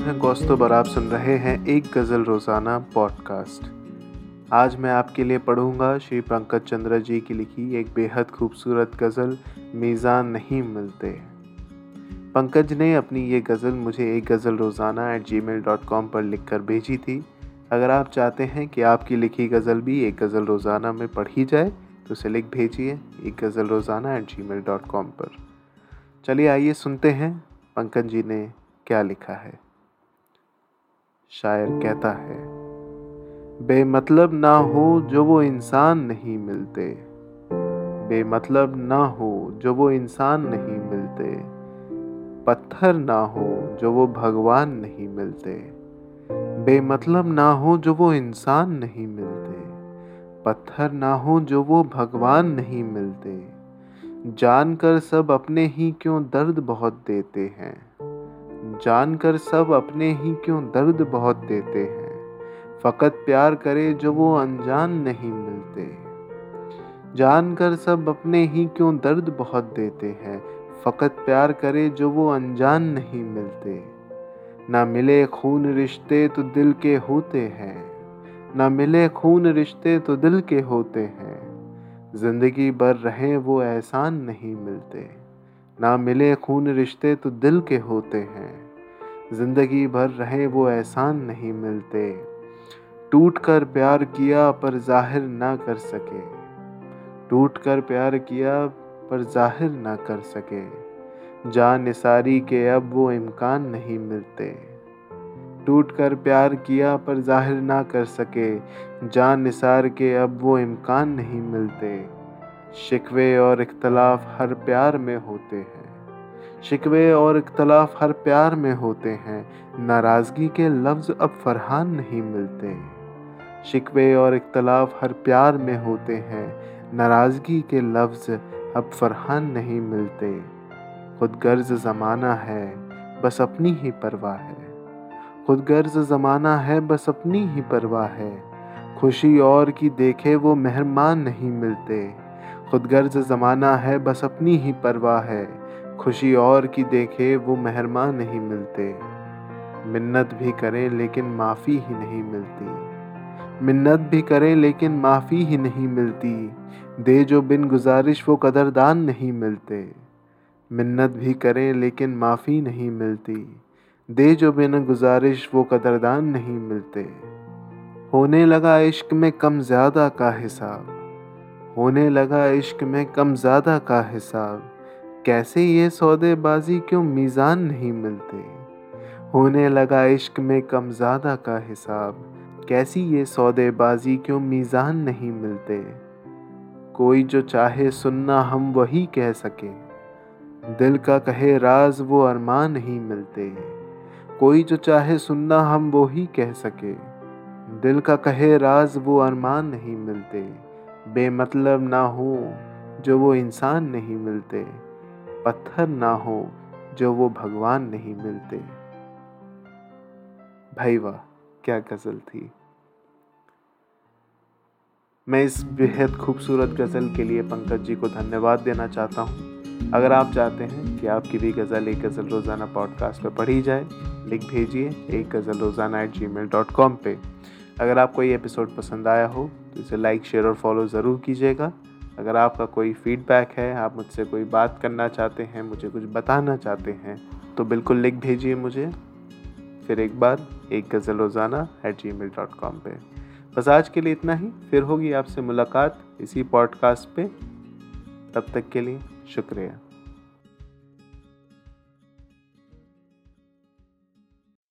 है कौस्तुब और आप सुन रहे हैं एक गज़ल रोज़ाना पॉडकास्ट आज मैं आपके लिए पढ़ूँगा श्री पंकज चंद्र जी की लिखी एक बेहद खूबसूरत गज़ल, मीज़ान नहीं मिलते। पंकज ने अपनी ये गज़ल मुझे एक गज़ल रोज़ाना at ji mail dot com पर लिख कर भेजी थी। अगर आप चाहते हैं कि आपकी लिखी गज़ल भी एक गज़ल रोज़ाना में पढ़ी जाए तो उसे लिख भेजिए एक गज़ल रोज़ाना at ji mail dot com पर। चलिए आइए सुनते हैं पंकज जी ने क्या लिखा है। शायर कहता है, बेमतलब ना हो जो वो इंसान नहीं मिलते। बेमतलब ना हो जो वो इंसान नहीं मिलते। पत्थर ना हो जो वो भगवान नहीं मिलते। बेमतलब ना हो जो वो इंसान नहीं मिलते। पत्थर ना हो जो वो भगवान नहीं मिलते। जानकर सब अपने ही क्यों दर्द बहुत देते हैं। जानकर सब अपने ही क्यों दर्द बहुत देते हैं? फ़कत प्यार करे जो वो अनजान नहीं मिलते जानकर सब अपने ही क्यों दर्द बहुत देते हैं? फ़कत प्यार करे जो वो अनजान नहीं मिलते ना मिले खून रिश्ते तो दिल के होते हैं। ना मिले खून रिश्ते तो दिल के होते हैं। ज़िंदगी भर रहे वो एहसान नहीं मिलते। ना मिले खून रिश्ते तो दिल के होते हैं। ज़िंदगी भर रहे, वो एहसान नहीं मिलते। टूट कर प्यार किया, पर ज़ाहिर ना कर सके। टूट कर प्यार किया, पर ज़ाहिर ना कर सके। जान निसारी के अब वो इम्कान नहीं मिलते। टूट कर प्यार किया, पर ज़ाहिर ना कर सके। जान निसार के अब वो इम्कान नहीं मिलते। शिकवे और इख्तलाफ हर प्यार में होते हैं। शिकवे और इख्तलाफ हर प्यार में होते हैं। नाराज़गी के लफ्ज़ अब फरहान नहीं मिलते। शिकवे और इख्तलाफ हर प्यार में होते हैं। नाराज़गी के लफ्ज़ अब फरहान नहीं मिलते। खुद गर्ज ज़माना है, बस अपनी ही परवाह है। खुद गर्ज ज़माना है, बस अपनी ही परवाह है। खुशी और की देखे वो मेहरमान नहीं मिलते। खुद गर्ज ज़माना है, बस अपनी ही परवाह है। खुशी और की देखे वो मेहरमान नहीं मिलते। मिन्नत भी करें लेकिन माफ़ी ही नहीं मिलती। मिन्नत भी करें लेकिन माफ़ी ही नहीं मिलती। दे जो बिन गुजारिश वो कदरदान नहीं मिलते। मिन्नत भी करें लेकिन माफ़ी नहीं मिलती। दे जो बिन गुजारिश वो कदरदान नहीं मिलते। होने लगा इश्क में कम ज़्यादा का हिसाब। होने लगा इश्क में कम ज़्यादा का हिसाब। कैसे ये सौदेबाजी क्यों मीज़ान नहीं मिलते? होने लगा इश्क में कम ज़्यादा का हिसाब। कैसी ये सौदेबाजी क्यों मीज़ान नहीं मिलते? कोई जो चाहे सुनना हम वही कह सके। दिल का कहे राज वो अरमान नहीं मिलते। कोई जो चाहे सुनना हम वो ही कह सके। दिल का कहे राज वो अरमान नहीं मिलते। बेमतलब ना हो जो वो इंसान नहीं मिलते। पत्थर ना हो जो वो भगवान नहीं मिलते। भाई वाह क्या गज़ल थी। मैं इस बेहद खूबसूरत गज़ल के लिए पंकज जी को धन्यवाद देना चाहता हूँ। अगर आप चाहते हैं कि आपकी भी गज़ल एक गज़ल रोज़ाना पॉडकास्ट पर पढ़ी जाए, लिख भेजिए एक गज़ल रोज़ाना at ji mail dot com पर अगर आपको ये एपिसोड पसंद आया हो तो इसे लाइक शेयर और फॉलो ज़रूर कीजिएगा। अगर आपका कोई फीडबैक है, आप मुझसे कोई बात करना चाहते हैं, मुझे कुछ बताना चाहते हैं तो बिल्कुल लिख भेजिए मुझे। फिर एक बार, एक गज़ल रोज़ाना at ji mail dot com पर बस आज के लिए इतना ही। फिर होगी आपसे मुलाकात इसी पॉडकास्ट पे। तब तक के लिए शुक्रिया।